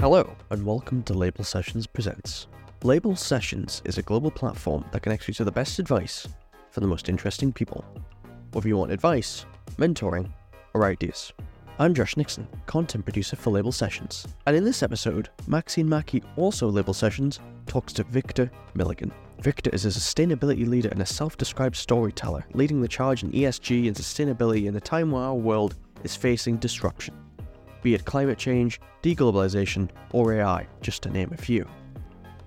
Hello, and welcome to Label Sessions Presents. Label Sessions is a global platform that connects you to the best advice for the most interesting people. Whether you want advice, mentoring, or ideas. I'm Josh Nixon, content producer for Label Sessions, and in this episode, Maxine Mackie, also Label Sessions, talks to Victor Milligan. Victor is a sustainability leader and a self described storyteller, leading the charge in ESG and sustainability in a time where our world is facing disruption, be it climate change, deglobalization, or AI, just to name a few.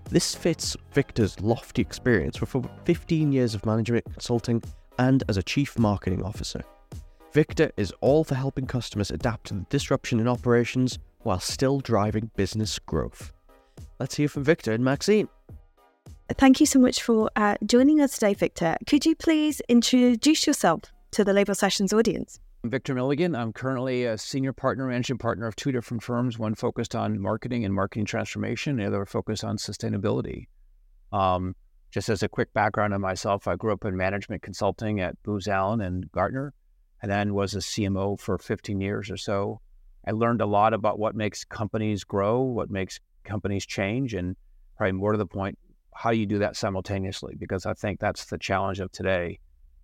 This fits Victor's lofty experience with over 15 years of management consulting and as a chief marketing officer. Victor is all for helping customers adapt to the disruption in operations while still driving business growth. Let's hear from Victor and Maxine. Thank you so much for uh, joining us today, Victor. Could you please introduce yourself to the Label Sessions audience? I'm Victor Milligan. I'm currently a senior partner, managing partner of two different firms, one focused on marketing and marketing transformation, the other focused on sustainability. Um, just as a quick background on myself, I grew up in management consulting at Booz Allen and Gartner, and then was a CMO for 15 years or so. I learned a lot about what makes companies grow, what makes companies change, and probably more to the point, how you do that simultaneously, because I think that's the challenge of today.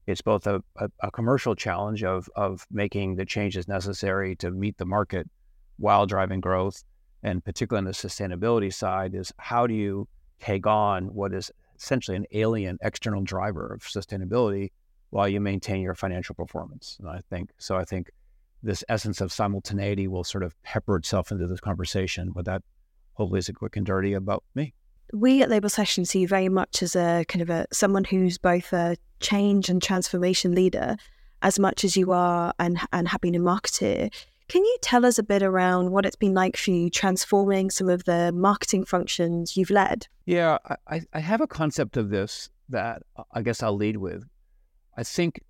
It's both a, a, a, commercial challenge of, of making the changes necessary to meet the market while driving growth. And particularly on the sustainability side, is how do you take on what is essentially an alien external driver of sustainability while you maintain your financial performance? And I think so. I think this essence of simultaneity will sort of pepper itself into this conversation, but that hopefully is a quick and dirty about me we at Label Session see you very much as a kind of a someone who's both a change and transformation leader, as much as you are and and have been a marketer. Can you tell us a bit around what it's been like for you transforming some of the marketing functions you've led? Yeah, I, I have a concept of this that I guess I'll lead with. I think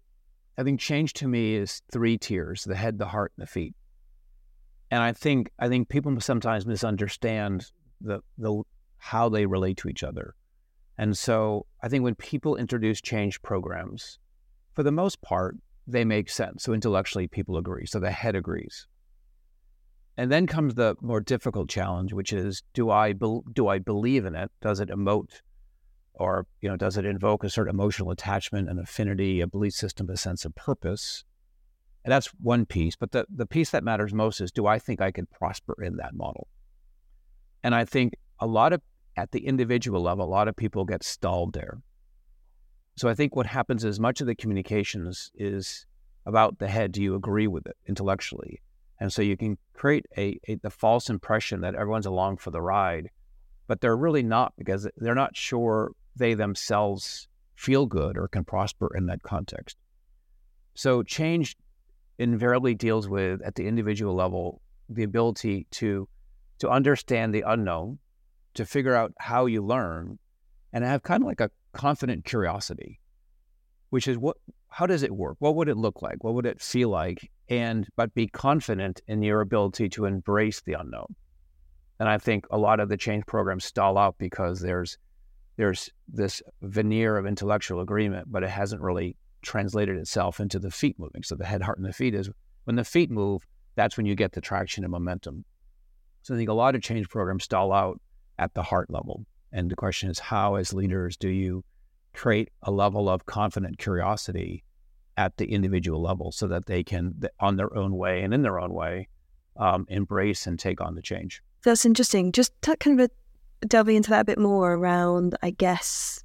I think change to me is three tiers: the head, the heart, and the feet. And I think I think people sometimes misunderstand the the how they relate to each other. And so I think when people introduce change programs, for the most part, they make sense. So intellectually, people agree. So the head agrees. And then comes the more difficult challenge, which is: Do I be- do I believe in it? Does it emote, or you know, does it invoke a certain emotional attachment, an affinity, a belief system, a sense of purpose? And that's one piece. But the the piece that matters most is: Do I think I can prosper in that model? And I think a lot of at the individual level, a lot of people get stalled there. So I think what happens is much of the communications is about the head. Do you agree with it intellectually? And so you can create a, a the false impression that everyone's along for the ride, but they're really not because they're not sure they themselves feel good or can prosper in that context. So change invariably deals with at the individual level the ability to to understand the unknown to figure out how you learn and have kind of like a confident curiosity, which is what how does it work? What would it look like? What would it feel like? And but be confident in your ability to embrace the unknown. And I think a lot of the change programs stall out because there's there's this veneer of intellectual agreement, but it hasn't really translated itself into the feet moving. So the head, heart, and the feet is when the feet move, that's when you get the traction and momentum. So I think a lot of change programs stall out at the heart level. And the question is, how, as leaders, do you create a level of confident curiosity at the individual level so that they can, on their own way and in their own way, um, embrace and take on the change? That's interesting. Just kind of delving into that a bit more around, I guess,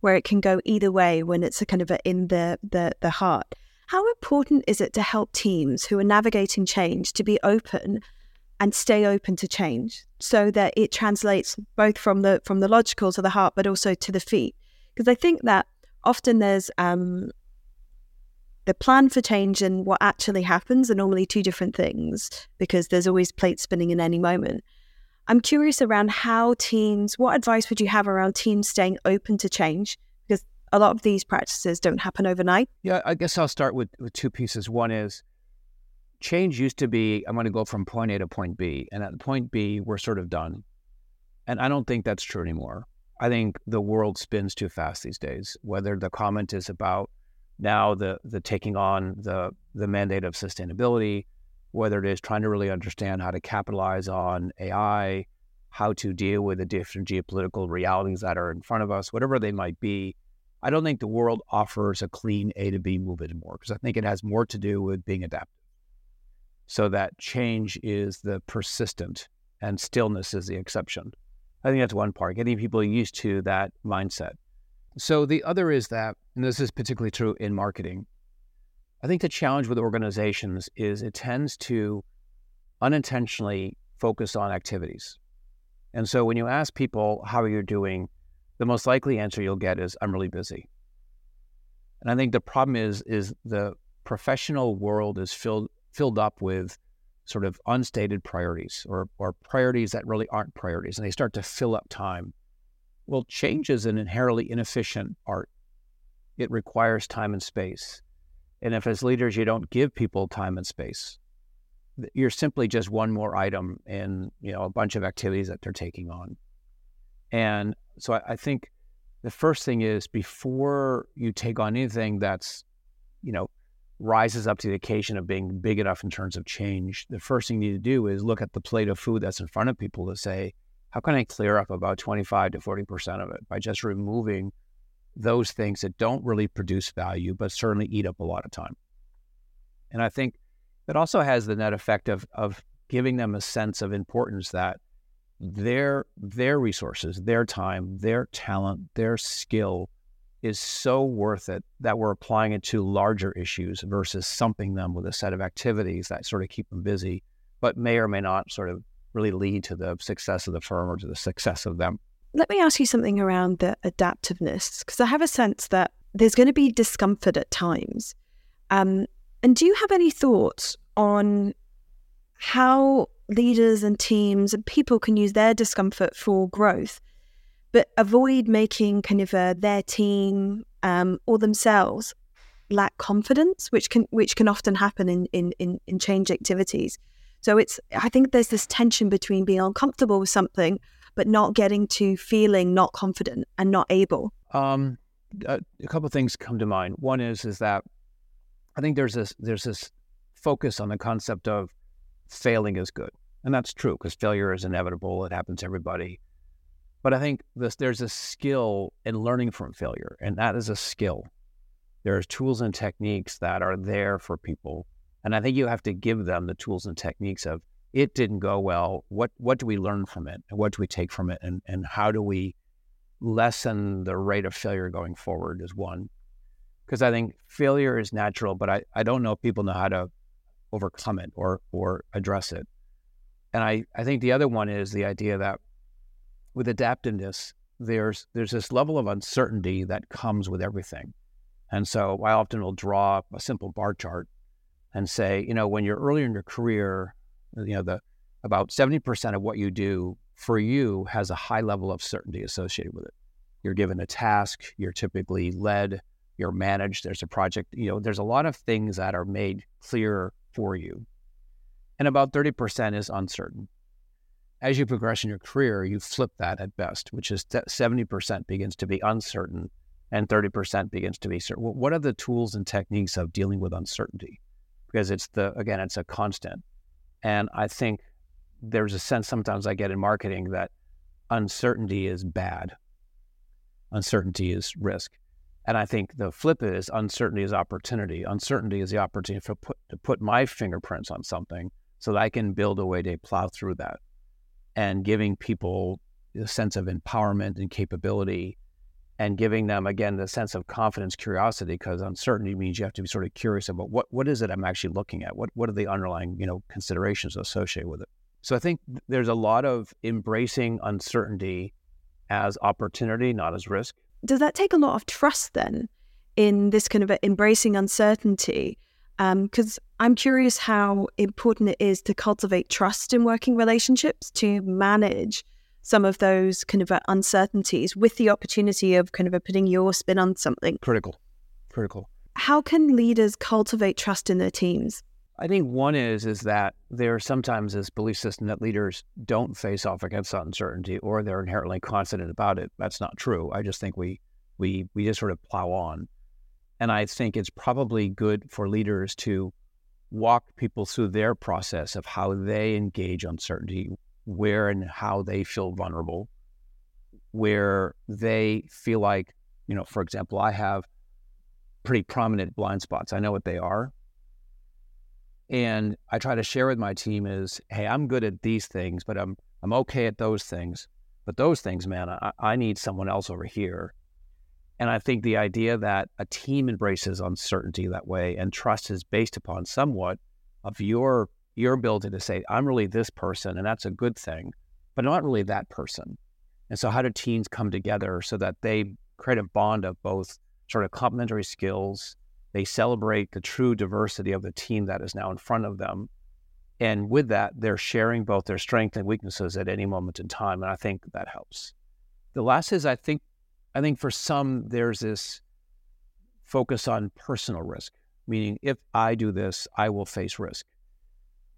where it can go either way when it's a kind of a in the, the, the heart. How important is it to help teams who are navigating change to be open and stay open to change so that it translates both from the from the logical to the heart but also to the feet. Because i think that often there's um, the plan for change and what actually happens are normally two different things because there's always plates spinning in any moment. I'm curious around how teams what advice would you have around teams staying open to change? Because a lot of these practices don't happen overnight. Yeah i guess i'll start with, with two pieces. One is change used to be I'm going to go from point A to point B, and at point B we're sort of done. And I don't think that's true anymore. I think the world spins too fast these days. Whether the comment is about now the the taking on the the mandate of sustainability, whether it is trying to really understand how to capitalize on AI, how to deal with the different geopolitical realities that are in front of us, whatever they might be. I don't think the world offers a clean A to B move anymore because I think it has more to do with being adaptive. So that change is the persistent and stillness is the exception. I think that's one part, getting people used to that mindset. So the other is that, and this is particularly true in marketing, I think the challenge with organizations is it tends to unintentionally focus on activities. And so when you ask people how you're doing, the most likely answer you'll get is I'm really busy. And I think the problem is is the professional world is filled filled up with sort of unstated priorities or or priorities that really aren't priorities and they start to fill up time. Well, change is an inherently inefficient art. It requires time and space. And if as leaders you don't give people time and space, you're simply just one more item in you know a bunch of activities that they're taking on. And so I, I think the first thing is before you take on anything that's you know rises up to the occasion of being big enough in terms of change, the first thing you need to do is look at the plate of food that's in front of people to say, how can I clear up about 25 to 40% of it by just removing those things that don't really produce value, but certainly eat up a lot of time. And I think that also has the net effect of, of giving them a sense of importance that their their resources, their time, their talent, their skill is so worth it that we're applying it to larger issues versus sumping them with a set of activities that sort of keep them busy, but may or may not sort of really lead to the success of the firm or to the success of them let me ask you something around the adaptiveness, because I have a sense that there's going to be discomfort at times. Um, and do you have any thoughts on how leaders and teams and people can use their discomfort for growth, but avoid making kind of their team um, or themselves lack confidence, which can which can often happen in, in in in change activities. So it's I think there's this tension between being uncomfortable with something but not getting to feeling not confident and not able? Um, a, a couple of things come to mind. One is is that I think there's this there's this focus on the concept of failing is good, and that's true because failure is inevitable. It happens to everybody. But I think this, there's a skill in learning from failure, and that is a skill. There's tools and techniques that are there for people, and I think you have to give them the tools and techniques of it didn't go well. What what do we learn from it? And what do we take from it? And and how do we lessen the rate of failure going forward is one. Because I think failure is natural, but I, I don't know if people know how to overcome it or or address it. And I, I think the other one is the idea that with adaptiveness, there's there's this level of uncertainty that comes with everything. And so I often will draw a simple bar chart and say, you know, when you're earlier in your career, you know, the about 70% of what you do for you has a high level of certainty associated with it. You're given a task, you're typically led, you're managed, there's a project, you know, there's a lot of things that are made clear for you. And about 30% is uncertain. As you progress in your career, you flip that at best, which is 70% begins to be uncertain and 30% begins to be certain. What are the tools and techniques of dealing with uncertainty? Because it's the, again, it's a constant. And I think there's a sense sometimes I get in marketing that uncertainty is bad, uncertainty is risk. And I think the flip is uncertainty is opportunity. Uncertainty is the opportunity for put, to put my fingerprints on something so that I can build a way to plow through that. And giving people a sense of empowerment and capability and giving them again the sense of confidence, curiosity, because uncertainty means you have to be sort of curious about what what is it I'm actually looking at? What what are the underlying you know considerations associated with it? So I think there's a lot of embracing uncertainty as opportunity, not as risk. Does that take a lot of trust then in this kind of embracing uncertainty? Because um, I'm curious how important it is to cultivate trust in working relationships to manage some of those kind of uh, uncertainties with the opportunity of kind of putting your spin on something. Critical. Critical. How can leaders cultivate trust in their teams? I think one is is that there sometimes this belief system that leaders don't face off against uncertainty or they're inherently confident about it. That's not true. I just think we we we just sort of plow on. And I think it's probably good for leaders to walk people through their process of how they engage uncertainty, where and how they feel vulnerable, where they feel like, you know, for example, I have pretty prominent blind spots. I know what they are. And I try to share with my team is, hey, I'm good at these things, but I'm I'm okay at those things. But those things, man, I, I need someone else over here. And I think the idea that a team embraces uncertainty that way and trust is based upon somewhat of your your ability to say, I'm really this person, and that's a good thing, but not really that person. And so, how do teams come together so that they create a bond of both sort of complementary skills? They celebrate the true diversity of the team that is now in front of them. And with that, they're sharing both their strengths and weaknesses at any moment in time. And I think that helps. The last is I think I think for some there's this focus on personal risk, meaning if I do this, I will face risk.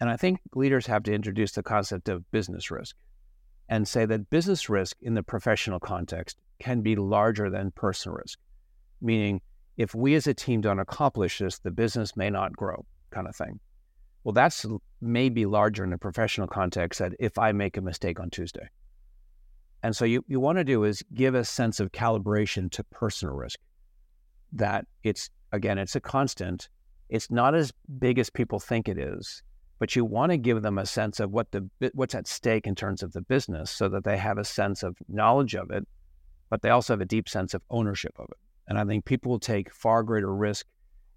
And I think leaders have to introduce the concept of business risk and say that business risk in the professional context can be larger than personal risk, meaning if we as a team don't accomplish this, the business may not grow, kind of thing. Well, that's maybe larger in the professional context that if I make a mistake on Tuesday. And so you, you want to do is give a sense of calibration to personal risk. That it's again, it's a constant. It's not as big as people think it is, but you want to give them a sense of what the what's at stake in terms of the business, so that they have a sense of knowledge of it, but they also have a deep sense of ownership of it. And I think people will take far greater risk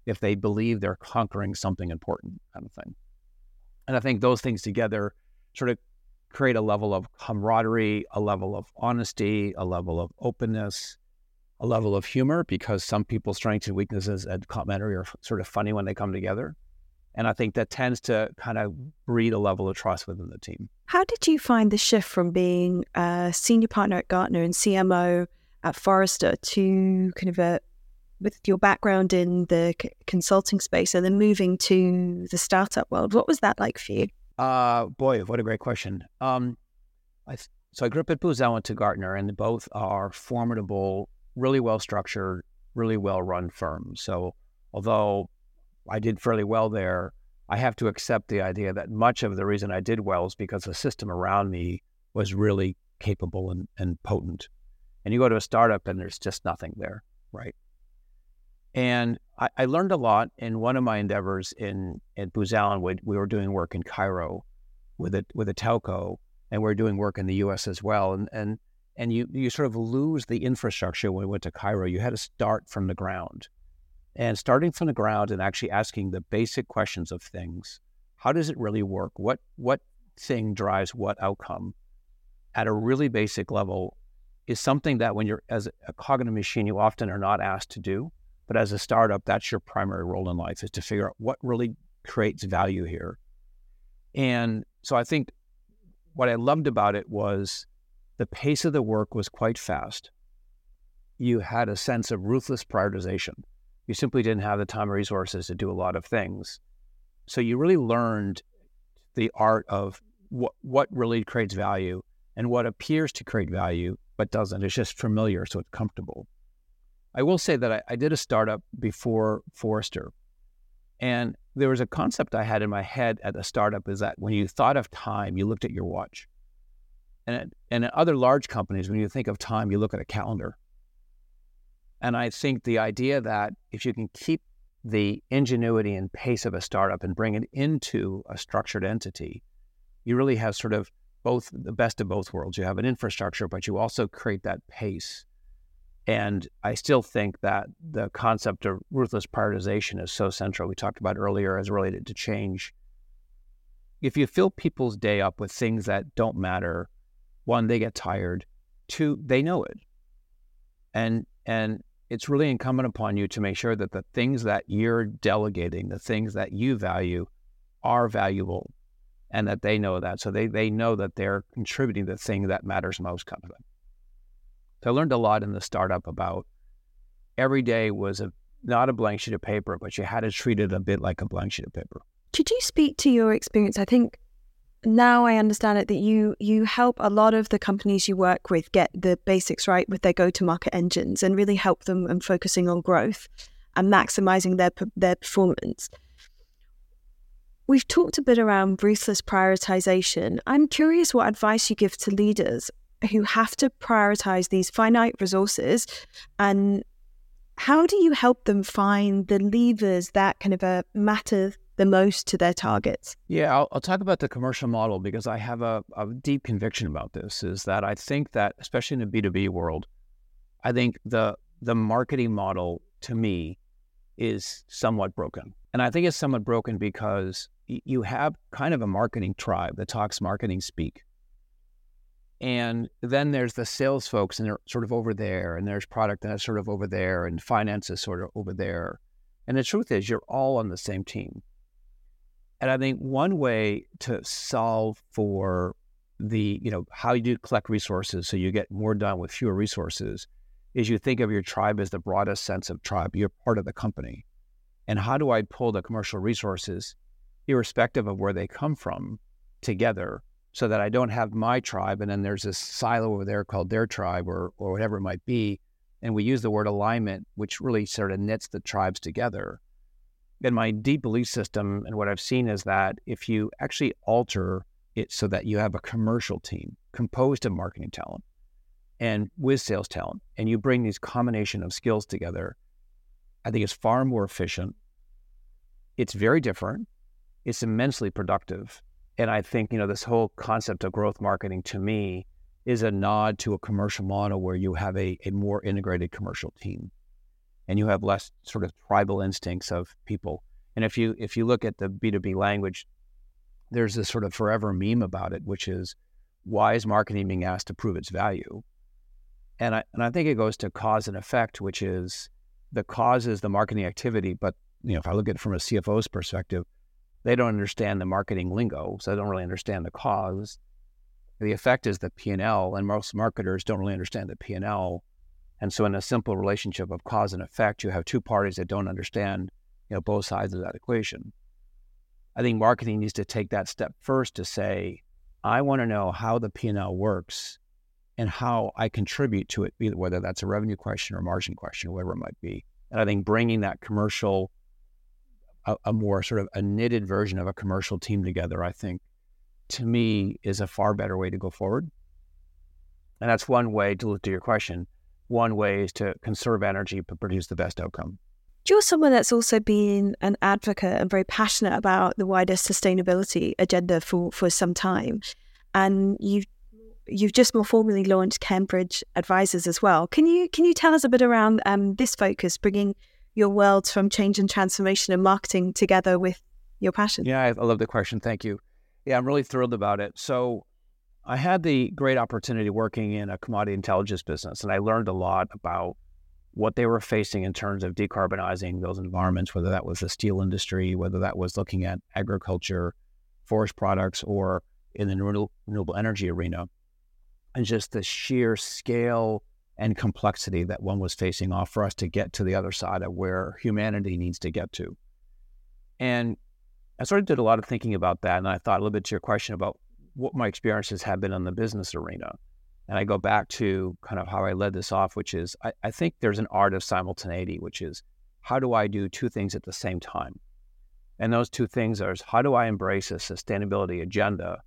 if they believe they're conquering something important, kind of thing. And I think those things together sort of create a level of camaraderie, a level of honesty, a level of openness, a level of humor, because some people's strengths and weaknesses at complementary are sort of funny when they come together. And I think that tends to kind of breed a level of trust within the team. How did you find the shift from being a senior partner at Gartner and CMO at Forrester to kind of a with your background in the consulting space and then moving to the startup world? What was that like for you? Uh, boy, what a great question. Um, I, so I grew up at Booz Allen to Gartner, and both are formidable, really well structured, really well run firms. So although I did fairly well there, I have to accept the idea that much of the reason I did well is because the system around me was really capable and, and potent. And you go to a startup and there's just nothing there, right? And I, I learned a lot in one of my endeavors in at Booz Allen. We, we were doing work in Cairo with a with a telco, and we are doing work in the U.S. as well. And and and you you sort of lose the infrastructure when we went to Cairo. You had to start from the ground, and starting from the ground and actually asking the basic questions of things. How does it really work? What what thing drives what outcome? At a really basic level, is something that when you're as a cognitive machine, you often are not asked to do. But as a startup, that's your primary role in life is to figure out what really creates value here. And so I think what I loved about it was the pace of the work was quite fast. You had a sense of ruthless prioritization. You simply didn't have the time or resources to do a lot of things. So you really learned the art of what what really creates value and what appears to create value but doesn't. It's just familiar, so it's comfortable. I will say that I, I did a startup before Forrester. And there was a concept I had in my head at the startup is that when you thought of time, you looked at your watch. And, and at other large companies, when you think of time, you look at a calendar. And I think the idea that if you can keep the ingenuity and pace of a startup and bring it into a structured entity, you really have sort of both the best of both worlds. You have an infrastructure, but you also create that pace and I still think that the concept of ruthless prioritization is so central. We talked about earlier as related to change. If you fill people's day up with things that don't matter, one, they get tired. Two, they know it. And and it's really incumbent upon you to make sure that the things that you're delegating, the things that you value, are valuable and that they know that. So they, they know that they're contributing the thing that matters most of thing. So I learned a lot in the startup about every day was a not a blank sheet of paper, but you had to treat it a bit like a blank sheet of paper. Could you speak to your experience? I think now I understand it that you you help a lot of the companies you work with get the basics right with their go-to-market engines and really help them in focusing on growth and maximizing their their performance. we've talked a bit around ruthless prioritization. I'm curious what advice you give to leaders who have to prioritize these finite resources and how do you help them find the levers that kind of uh, matter the most to their targets? Yeah, I'll, I'll, talk about the commercial model because I have a, a, deep conviction about this. Is that I think that especially in the B two B world, I think the the marketing model to me is somewhat broken, and I think it's somewhat broken because y- you have kind of a marketing tribe that talks marketing speak, and then there's the sales folks, and they're sort of over there, and there's product that's sort of over there, and finance is sort of over there. And the truth is, you're all on the same team. And I think one way to solve for the, you know, how you do collect resources so you get more done with fewer resources is you think of your tribe as the broadest sense of tribe. You're part of the company. And how do I pull the commercial resources, irrespective of where they come from, together so that I don't have my tribe and then there's this silo over there called their tribe or or whatever it might be. And we use the word alignment, which really sort of knits the tribes together. And my deep belief system and what I've seen is that if you actually alter it so that you have a commercial team composed of marketing talent and with sales talent, and you bring these combination of skills together, I think it's far more efficient. It's very different. It's immensely productive and I think, you know, this whole concept of growth marketing to me is a nod to a commercial model where you have a, a more integrated commercial team and you have less sort of tribal instincts of people. And if you if you look at the B2B language, there's this sort of forever meme about it, which is why is marketing being asked to prove its value? And I and I think it goes to cause and effect, which is the cause is the marketing activity, but you know, if I look at it from a CFO's perspective, they don't understand the marketing lingo, so they don't really understand the cause. The effect is the P&L, and most marketers don't really understand the P&L. And so in a simple relationship of cause and effect, you have two parties that don't understand, you know, both sides of that equation. I think marketing needs to take that step first to say, I want to know how the P&L works and how I contribute to it, whether that's a revenue question or margin question, whatever it might be. And I think bringing that commercial a, a more sort of a knitted version of a commercial team together, I think, to me, is a far better way to go forward. And that's one way to look to your question. One way is to conserve energy but produce the best outcome. You're someone that's also been an advocate and very passionate about the wider sustainability agenda for, for some time. And you've you've just more formally launched Cambridge Advisors as well. Can you can you tell us a bit around um, this focus, bringing your worlds from change and transformation and marketing together with your passion? Yeah, I love the question. Thank you. Yeah, I'm really thrilled about it. So, I had the great opportunity working in a commodity intelligence business, and I learned a lot about what they were facing in terms of decarbonizing those environments, whether that was the steel industry, whether that was looking at agriculture, forest products, or in the renewable energy arena. And just the sheer scale and complexity that one was facing off for us to get to the other side of where humanity needs to get to. And I sort of did a lot of thinking about that. And I thought a little bit to your question about what my experiences have been in the business arena. And I go back to kind of how I led this off, which is I, I think there's an art of simultaneity, which is how do I do two things at the same time? And those two things are how do I embrace a sustainability agenda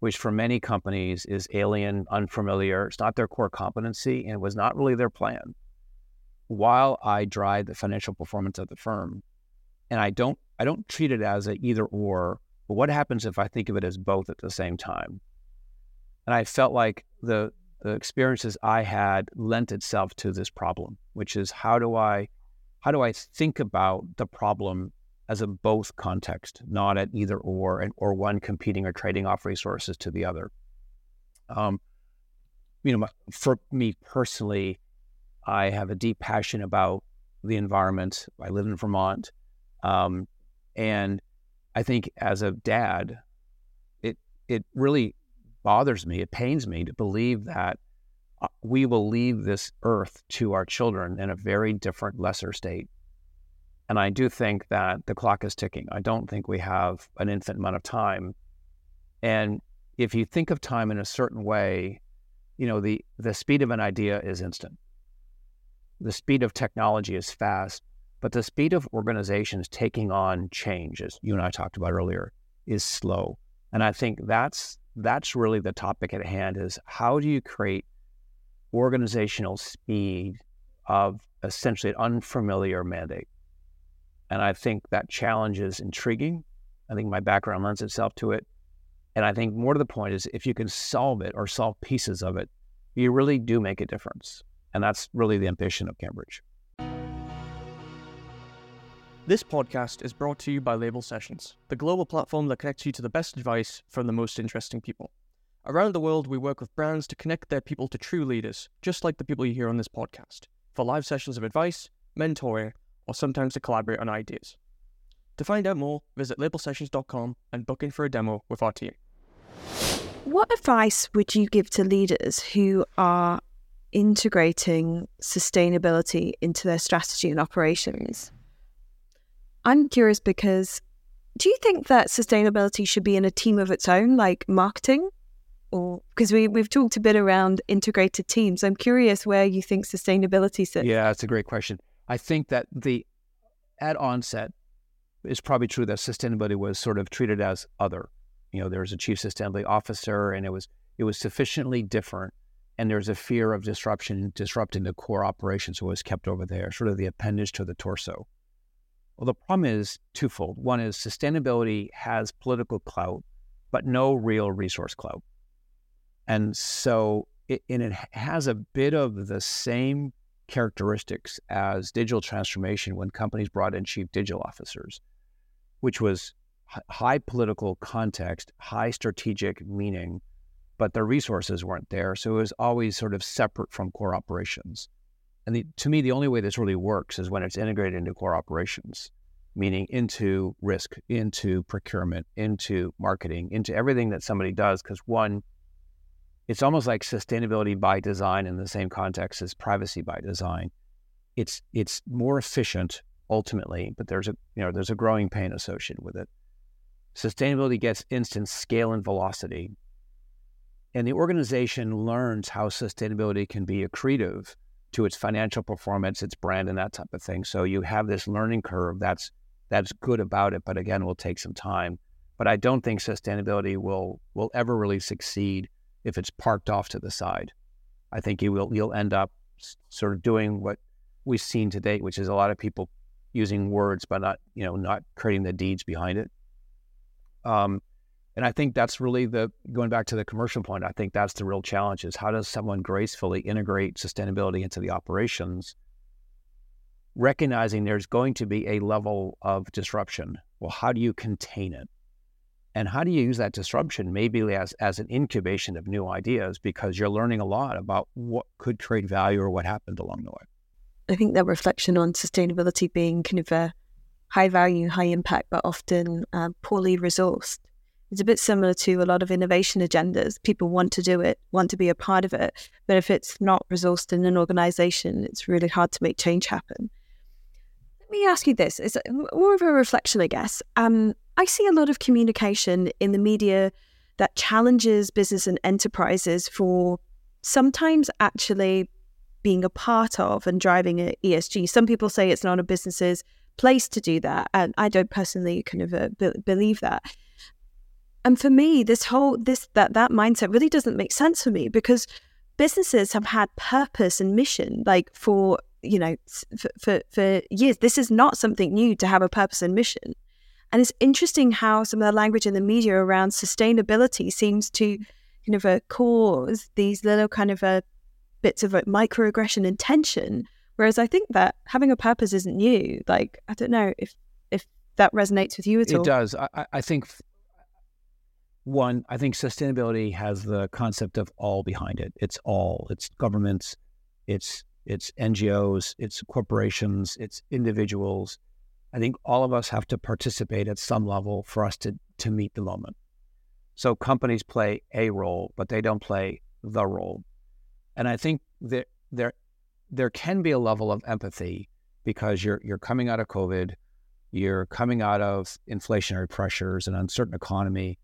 which for many companies is alien, unfamiliar. It's not their core competency and it was not really their plan. While I drive the financial performance of the firm, and I don't I don't treat it as a either or, but what happens if I think of it as both at the same time? And I felt like the the experiences I had lent itself to this problem, which is how do I how do I think about the problem as a both context, not at either or, and or one competing or trading off resources to the other. Um, you know, for me personally, I have a deep passion about the environment. I live in Vermont, um, and I think as a dad, it it really bothers me. It pains me to believe that uh, we will leave this earth to our children in a very different, lesser state and I do think that the clock is ticking. I don't think we have an infinite amount of time. And if you think of time in a certain way, you know, the, the speed of an idea is instant. The speed of technology is fast, but the speed of organizations taking on change, as you and I talked about earlier, is slow. And I think that's that's really the topic at hand is how do you create organizational speed of essentially an unfamiliar mandate? And I think that challenge is intriguing. I think my background lends itself to it. And I think more to the point is if you can solve it or solve pieces of it, you really do make a difference. And that's really the ambition of Cambridge. This podcast is brought to you by Label Sessions, the global platform that connects you to the best advice from the most interesting people. Around the world, we work with brands to connect their people to true leaders, just like the people you hear on this podcast, for live sessions of advice, mentoring, or sometimes to collaborate on ideas. To find out more, visit labelsessions.com and book in for a demo with our team. What advice would you give to leaders who are integrating sustainability into their strategy and operations? I'm curious because do you think that sustainability should be in a team of its own, like marketing? Or because we, we've talked a bit around integrated teams. I'm curious where you think sustainability sits. Yeah, that's a great question. I think that the at onset it's probably true that sustainability was sort of treated as other. You know, there was a chief sustainability officer and it was it was sufficiently different and there's a fear of disruption disrupting the core operations so it was kept over there, sort of the appendage to the torso. Well, the problem is twofold. One is sustainability has political clout, but no real resource clout. And so it, and it has a bit of the same characteristics as digital transformation when companies brought in chief digital officers, which was high political context, high strategic meaning, but the resources weren't there. So it was always sort of separate from core operations. And the, to me, the only way this really works is when it's integrated into core operations, meaning into risk, into procurement, into marketing, into everything that somebody does. Because one, it's almost like sustainability by design in the same context as privacy by design. It's it's more efficient ultimately, but there's a you know there's a growing pain associated with it. Sustainability gets instant scale and velocity, and the organization learns how sustainability can be accretive to its financial performance, its brand, and that type of thing. So you have this learning curve that's that's good about it, but again, will take some time. But I don't think sustainability will will ever really succeed if it's parked off to the side. I think you will you'll end up sort of doing what we've seen to date, which is a lot of people using words but not you know not creating the deeds behind it. Um, and I think that's really the going back to the commercial point. I think that's the real challenge: is how does someone gracefully integrate sustainability into the operations, recognizing there's going to be a level of disruption. Well, how do you contain it? And how do you use that disruption maybe as, as an incubation of new ideas because you're learning a lot about what could create value or what happened along the way? I think that reflection on sustainability being kind of a high value, high impact, but often uh, poorly resourced it's a bit similar to a lot of innovation agendas. People want to do it, want to be a part of it. But if it's not resourced in an organization, it's really hard to make change happen. Let me ask you this it's more of a reflection, I guess. Um, I see a lot of communication in the media that challenges business and enterprises for sometimes actually being a part of and driving a ESG. Some people say it's not a business's place to do that, and I don't personally kind of uh, be- believe that and for me this whole this that that mindset really doesn't make sense for me because businesses have had purpose and mission like for you know for, for, for years. This is not something new to have a purpose and mission. And it's interesting how some of the language in the media around sustainability seems to kind of uh, cause these little kind of uh, bits of uh, microaggression and tension. Whereas i think that having a purpose isn't new. Like i don't know if if that resonates with you at it all. it does I, I think one, I think sustainability has the concept of all behind it. It's all. It's governments, it's it's NGOs, it's corporations, it's individuals. I think all of us have to participate at some level for us to to meet the moment. So companies play a role, but they don't play the role. And I think that there there can be a level of empathy because you're you're coming out of COVID, you're coming out of inflationary pressures, an uncertain economy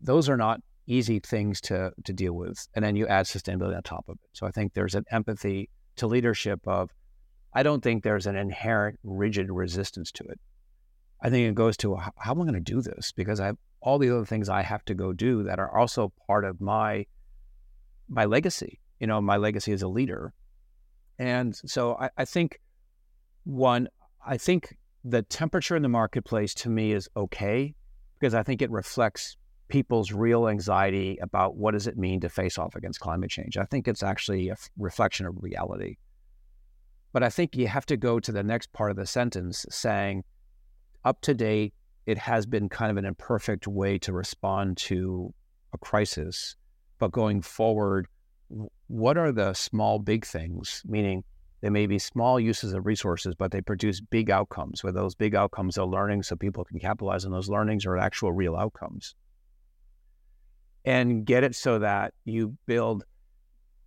those are not easy things to to deal with. And then you add sustainability on top of it. So I think there's an empathy to leadership of I don't think there's an inherent rigid resistance to it. I think it goes to how, am I going to do this? Because I have all the other things I have to go do that are also part of my my legacy. You know, my legacy as a leader. And so I, I think one, I think the temperature in the marketplace to me is okay because I think it reflects people's real anxiety about what does it mean to face off against climate change. I think it's actually a reflection of reality. But I think you have to go to the next part of the sentence saying, up to date, it has been kind of an imperfect way to respond to a crisis. But going forward, what are the small, big things? Meaning, they may be small uses of resources, but they produce big outcomes. Where those big outcomes are learning, so people can capitalize on those learnings, or actual real outcomes. And get it so that you build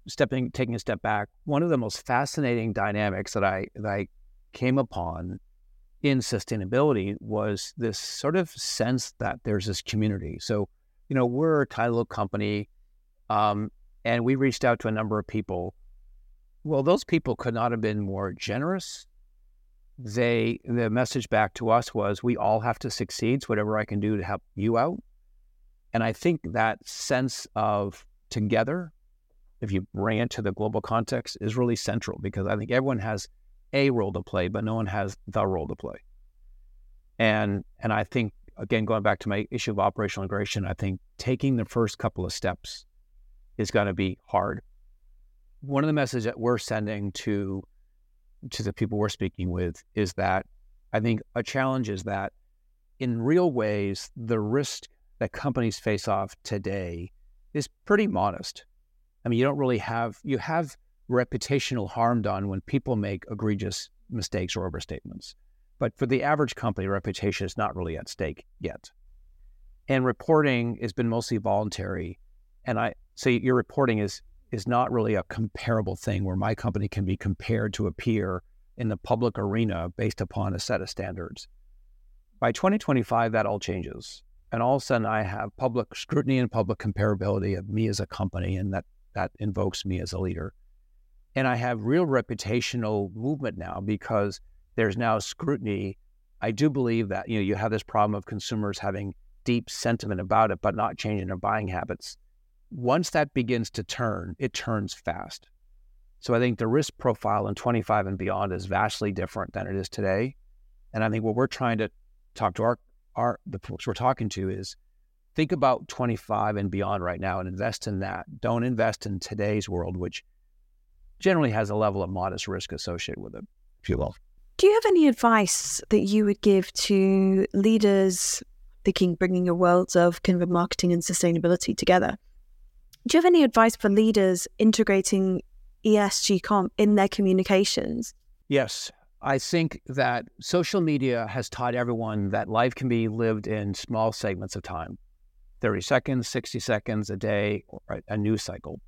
stepping, taking a step back. One of the most fascinating dynamics that I that I came upon in sustainability was this sort of sense that there's this community. So, you know, we're a tiny little company, um, and we reached out to a number of people well, those people could not have been more generous. They the message back to us was we all have to succeed. So whatever I can do to help you out. And I think that sense of together, if you bring it to the global context, is really central because I think everyone has a role to play, but no one has the role to play. And and I think again, going back to my issue of operational integration, I think taking the first couple of steps is going to be hard one of the messages that we're sending to to the people we're speaking with is that I think a challenge is that in real ways the risk that companies face off today is pretty modest. I mean, you don't really have you have reputational harm done when people make egregious mistakes or overstatements. But for the average company, reputation is not really at stake yet. And reporting has been mostly voluntary. And I so your reporting is is not really a comparable thing where my company can be compared to a peer in the public arena based upon a set of standards. By 2025, that all changes. And all of a sudden, I have public scrutiny and public comparability of me as a company, and that, that invokes me as a leader. And I have real reputational movement now because there's now scrutiny. I do believe that you know you have this problem of consumers having deep sentiment about it, but not changing their buying habits once that begins to turn, it turns fast. So I think the risk profile in 25 and beyond is vastly different than it is today. And I think what we're trying to talk to our, our the folks we're talking to is think about 25 and beyond right now and invest in that. Don't invest in today's world, which generally has a level of modest risk associated with it, if you will. Do you have any advice that you would give to leaders thinking bringing your worlds of kind of marketing and sustainability together? Do you have any advice for leaders integrating ESG comp in their communications? Yes. I think that social media has taught everyone that life can be lived in small segments of time 30 seconds, 60 seconds, a day, or a news cycle.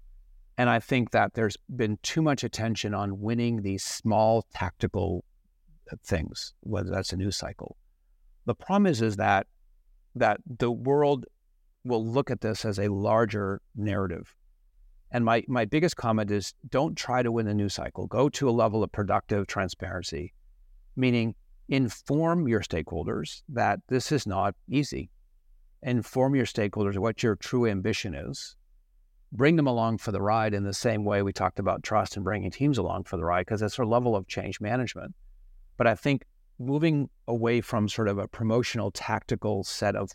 And I think that there's been too much attention on winning these small tactical uh, things, whether that's a news cycle. The problem is, is that that the world will look at this as a larger narrative. And my, my biggest comment is don't try to win the news cycle. Go to a level of productive transparency, meaning inform your stakeholders that this is not easy. Inform your stakeholders what your true ambition is. Bring them along for the ride in the same way we talked about trust and bringing teams along for the ride, because that's a level of change management. But I think moving away from sort of a promotional tactical set of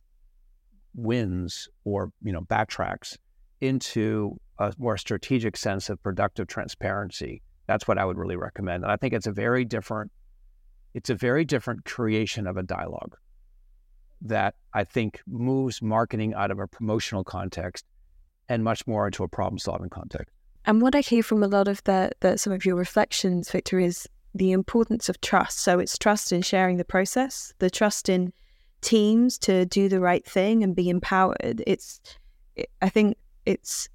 wins or you know backtracks into a more strategic sense of productive transparency. That's what I would really recommend. And I think it's a very different it's a very different creation of a dialogue that I think moves marketing out of a promotional context and much more into a problem solving context. And what I hear from a lot of the, the some of your reflections, Victor, is the importance of trust. So it's trust in sharing the process, the trust in teams to do the right thing and be empowered. It's, I think it's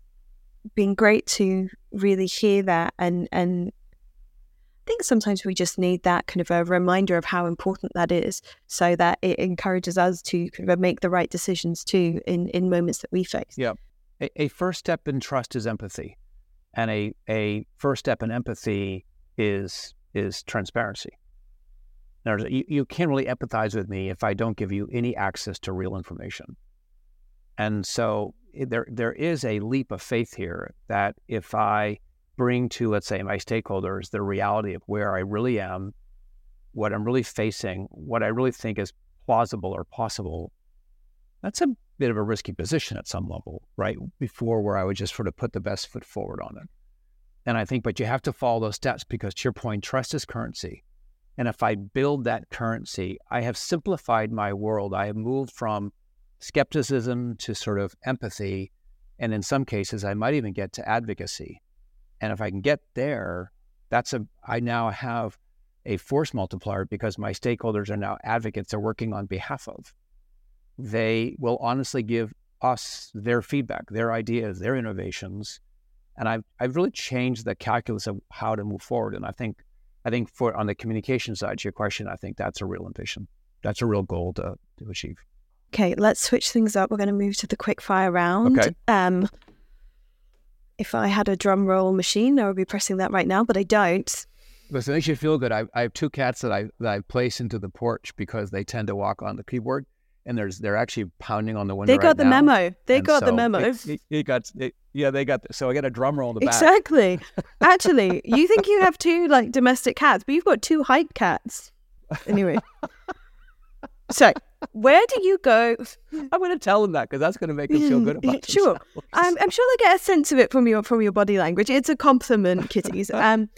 been great to really hear that and and I think sometimes we just need that kind of a reminder of how important that is so that it encourages us to kind of make the right decisions too in, in moments that we face. Yeah. A, a first step in trust is empathy. And a, a first step in empathy is is transparency you, you can't really empathize with me if I don't give you any access to real information. And so Eh, there there is a leap of faith here that if I bring to let's say my stakeholders the reality of where I really am, what I'm really facing, what I really think is plausible or possible, that's a bit of a risky position at some level, right? Before where I would just sort of put the best foot forward on it. And I think, but you have to follow those steps because to your point, trust is currency. And if I build that currency, I have simplified my world. I have moved from skepticism to sort of empathy. And in some cases, I might even get to advocacy. And if I can get there, that's a, I now have a force multiplier because my stakeholders are now advocates they're working on behalf of. They will honestly give us their feedback, their ideas, their innovations. And I've, I've really changed the calculus of how to move forward. And I think, I think for on the communication side to your question, I think that's a real ambition. That's a real goal to, to achieve. Okay, let's switch things up. We're going to move to the quick fire round. Okay. Um, if I had a drum roll machine, I would be pressing that right now, but I don't. But it makes you feel good. I, I have two cats that I that I place into the porch because they tend to walk on the keyboard, and there's they're actually pounding on the window. They got right the now. memo. They And got the memo. It, it- it got it, yeah, they got. The, so I got a drum roll in the back. Exactly. Actually, you think you have two like domestic cats, but you've got two hype cats. Anyway. so, where do you go? I'm going to tell them that because that's going to make them feel good about Sure. themselves. I'm, I'm sure they get a sense of it from your from your body language. It's a compliment, kitties. Um,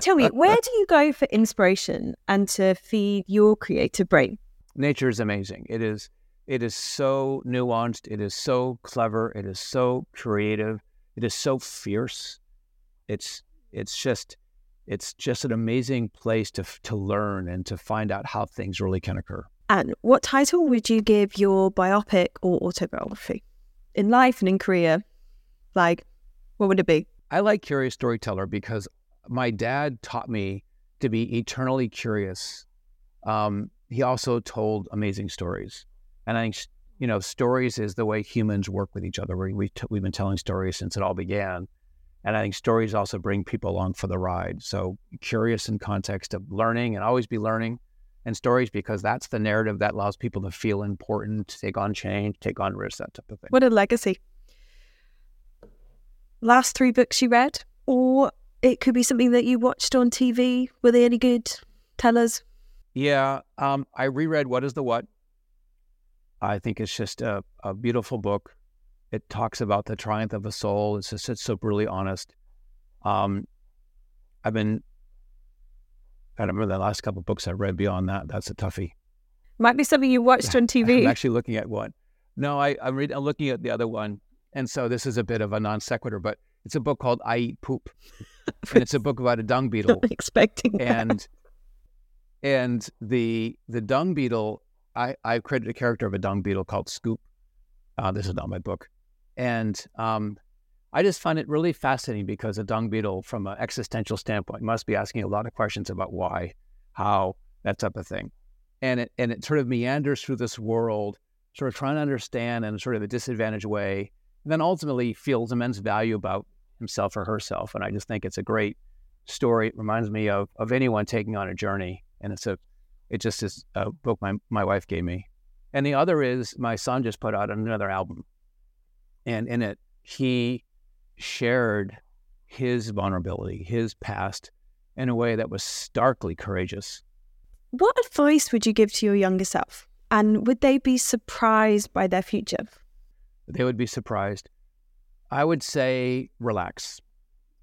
tell me, where do you go for inspiration and to feed your creative brain? nature is amazing. It is it is so nuanced. It is so clever. It is so creative. It is so fierce. It's it's just it's just an amazing place to to learn and to find out how things really can occur. And what title would you give your biopic or autobiography in life and in career? Like, what would it be? I like curious storyteller because my dad taught me to be eternally curious. Um, he also told amazing stories, and I think you know stories is the way humans work with each other. We, we t- we've been telling stories since it all began, and I think stories also bring people along for the ride. So curious in context of learning and always be learning, and stories because that's the narrative that allows people to feel important, to take on change, take on risk, that type of thing. What a legacy. Last three books you read, or it could be something that you watched on TV. Were they any good? Tell us. Yeah, um, I reread What is the What. I think it's just a, a beautiful book. It talks about the triumph of a soul. It's just it's so brutally honest. Um, I've been, I don't remember the last couple of books I read beyond that. That's a toughie. Might be something you watched on TV. I'm actually looking at one. No, I, I'm, read, I'm looking at the other one. And so this is a bit of a non sequitur, but it's a book called I Eat Poop. and it's a book about a dung beetle. Not expecting that. and and the the dung beetle I I created a character of a dung beetle called Scoop. Uh, this is not my book, and um, I just find it really fascinating because a dung beetle, from an existential standpoint, must be asking a lot of questions about why, how, that type of thing, and it and it sort of meanders through this world, sort of trying to understand in sort of a disadvantaged way, and then ultimately feels immense value about himself or herself, and I just think it's a great story. It reminds me of of anyone taking on a journey, and it's a it just is a book my my wife gave me. And the other is my son just put out another album, and in it he shared his vulnerability, his past, in a way that was starkly courageous. What advice would you give to your younger self? And would they be surprised by their future? They would be surprised. I would say relax,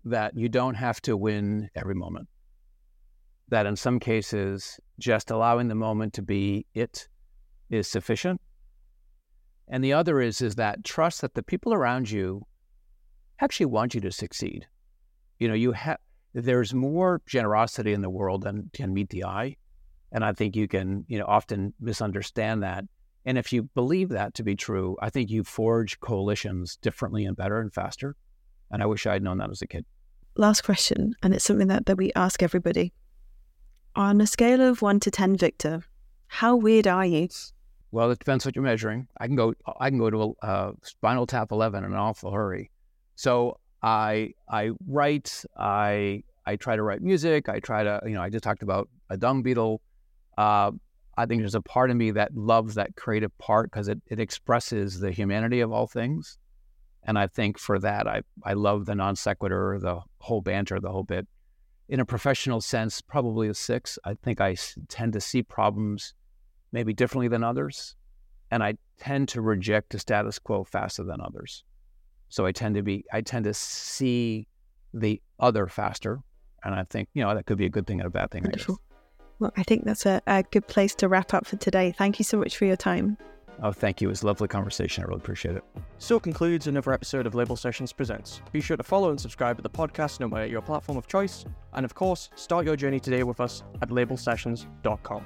that you don't have to win every moment. That in some cases, just allowing the moment to be it is sufficient. And the other is is that trust that the people around you actually want you to succeed. You know, you have there's more generosity in the world than can meet the eye. And I think you can, you know, often misunderstand that. And if you believe that to be true, I think you forge coalitions differently and better and faster. And I wish I had known that as a kid. Last question, and it's something that, that we ask everybody. On a scale of one to 10, Victor, how weird are you? Well, it depends what you're measuring. I can go. I can go to a uh, Spinal Tap 11 in an awful hurry. So I I write. I I try to write music. I try to you know. I just talked about a dung beetle. Uh, I think there's a part of me that loves that creative part because it, it expresses the humanity of all things. And I think for that, I, I love the non sequitur, the whole banter, the whole bit. In a professional sense, probably a six. I think I tend to see problems maybe differently than others. And I tend to reject the status quo faster than others. So I tend to be, I tend to see the other faster. And I think, you know, that could be a good thing and a bad thing. Wonderful. Well, I think that's a, a good place to wrap up for today. Thank you so much for your time. Oh, thank you. It was a lovely conversation. I really appreciate it. So concludes another episode of Label Sessions Presents. Be sure to follow and subscribe to the podcast no matter your platform of choice. And of course, start your journey today with us at labelsessions.com.